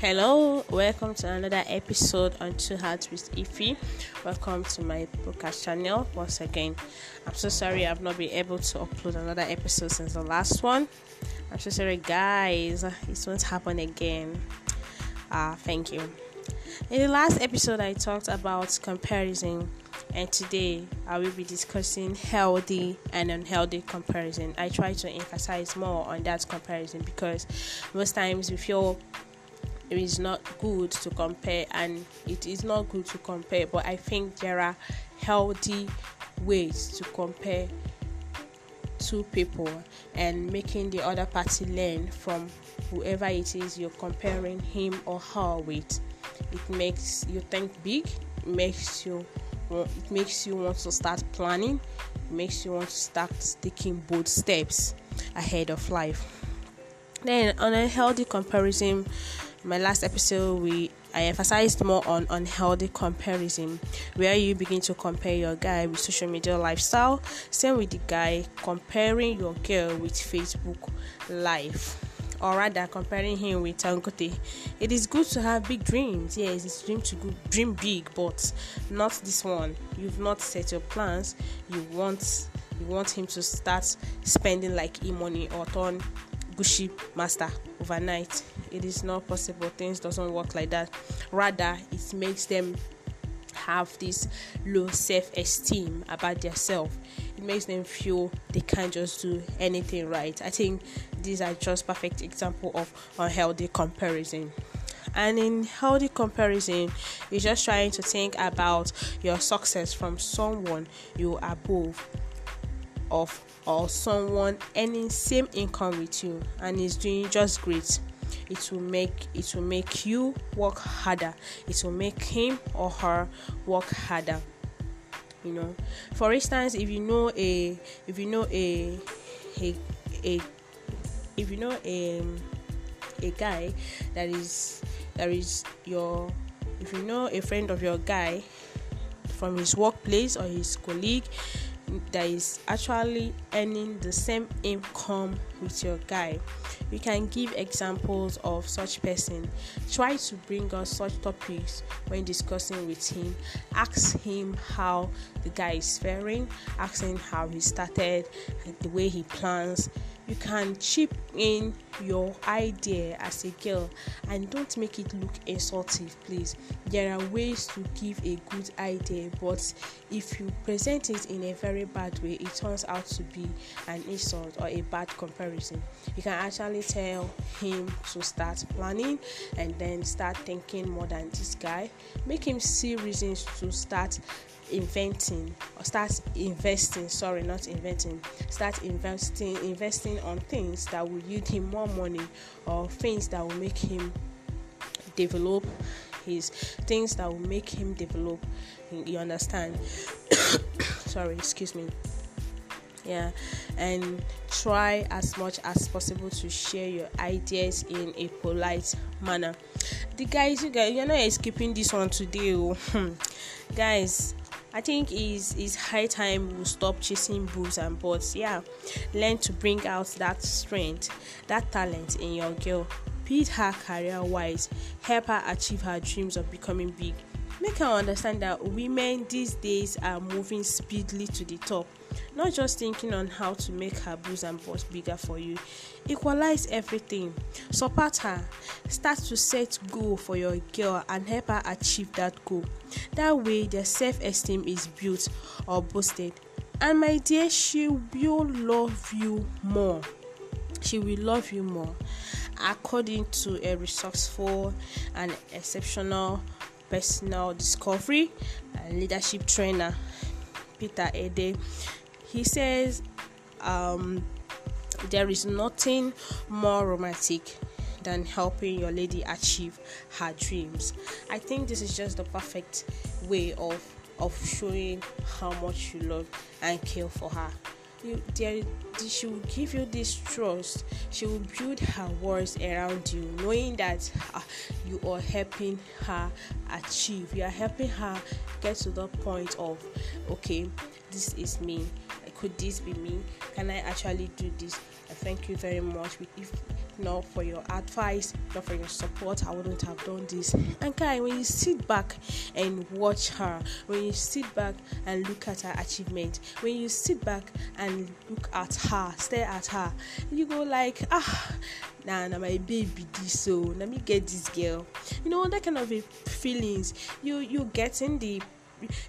Hello, welcome to another episode on Two Hearts with Ify. Welcome to my podcast channel once again. I'm so sorry I've not been able to upload another episode since the last one. I'm so sorry, guys. It won't happen again. Uh, thank you. In the last episode, I talked about comparison, and today I will be discussing healthy and unhealthy comparison. I try to emphasize more on that comparison because most times we feel it is not good to compare and it is not good to compare but i think there are healthy ways to compare two people and making the other party learn from whoever it is you're comparing him or her with. It makes you think big it makes you it makes you want to start planning it makes you want to start taking bold steps ahead of life. Then on a healthy comparison my last episode we I emphasized more on unhealthy comparison, where you begin to compare your guy with social media lifestyle. Same with the guy comparing your girl with Facebook life, or rather comparing him with Dangote. It is good to have big dreams. Yes, it's dream to go, dream big, but not this one. You've not set your plans. You want you want him to start spending like e money or turn Gucci master overnight. It is not possible. Things doesn't work like that. Rather, it makes them have this low self-esteem about themselves. It makes them feel they can't just do anything right. I think these are just perfect example of unhealthy comparison. And in healthy comparison, you're just trying to think about your success from someone you above of or someone earning same income with you and is doing just great it will make it will make you work harder. It will make him or her work harder. You know for instance if you know a if you know a a, a if you know a a guy that is that is your if you know a friend of your guy from his workplace or his colleague that is actually earning the same income with your guy. You can give examples of such person. Try to bring us such topics when discussing with him. Ask him how the guy is faring. Ask him how he started the way he plans you can chip in your idea as a girl and don't make it look insulting please. There are ways to give a good idea but if you present it in a very bad way it turns out to be an insult or a bad comparison. You can actually tell him to start planning and then start thinking more than this guy. Make him see reasons to start inventing or start investing sorry not inventing start investing investing on things that will yield him more money or things that will make him develop his things that will make him develop you understand? Sorry excuse me. Yeah and try as much as possible to share your ideas in a polite manner. The guys you guys you're not escaping this one today oh. guys I think it's, it's high time we stop chasing bulls and bots. Yeah, learn to bring out that strength, that talent in your girl. Beat her career wise, help her achieve her dreams of becoming big. Make her understand that women these days are moving speedily to the top not just thinking on how to make her boobs and bust bigger for you. Equalize everything. Support her. Start to set goal for your girl and help her achieve that goal. That way their self-esteem is built or boosted. And my dear, she will love you more. She will love you more. According to a resourceful and exceptional personal discovery and leadership trainer, Peter Ede, he says um, there is nothing more romantic than helping your lady achieve her dreams. I think this is just the perfect way of of showing how much you love and care for her. You, there, she will give you this trust. She will build her words around you, knowing that uh, you are helping her achieve. You are helping her get to the point of, okay, this is me could this be me? Can I actually do this? Thank you very much. If not for your advice, not for your support, I wouldn't have done this. And Kai, when you sit back and watch her, when you sit back and look at her achievement, when you sit back and look at her, stare at her, you go like, ah, nah, nah, my baby, this so let me get this girl. You know that kind of feelings. You you getting the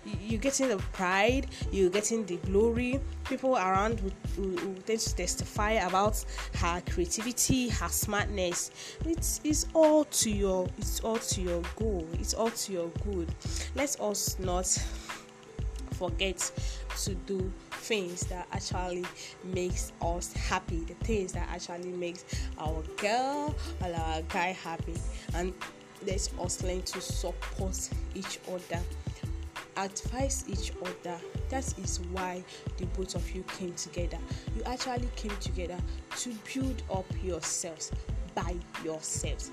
you're getting the pride, you're getting the glory. People around will, tend to testify about her creativity, her smartness. It's, it's all to your it's all to your goal. It's all to your good. Let us not forget to do things that actually makes us happy the things that actually makes our girl or our guy happy and let's us learn to support each other advise each other. That is why the both of you came together. You actually came together to build up yourselves by yourselves.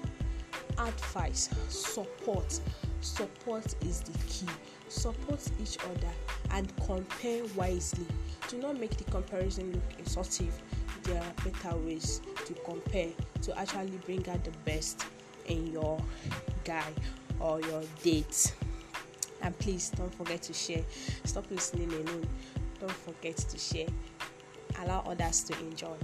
Advice, support. Support is the key. Support each other and compare wisely. Do not make the comparison look exhaustive. There are better ways to compare to actually bring out the best in your guy or your date and please don't forget to share. Stop listening alone. Don't forget to share. Allow others to enjoy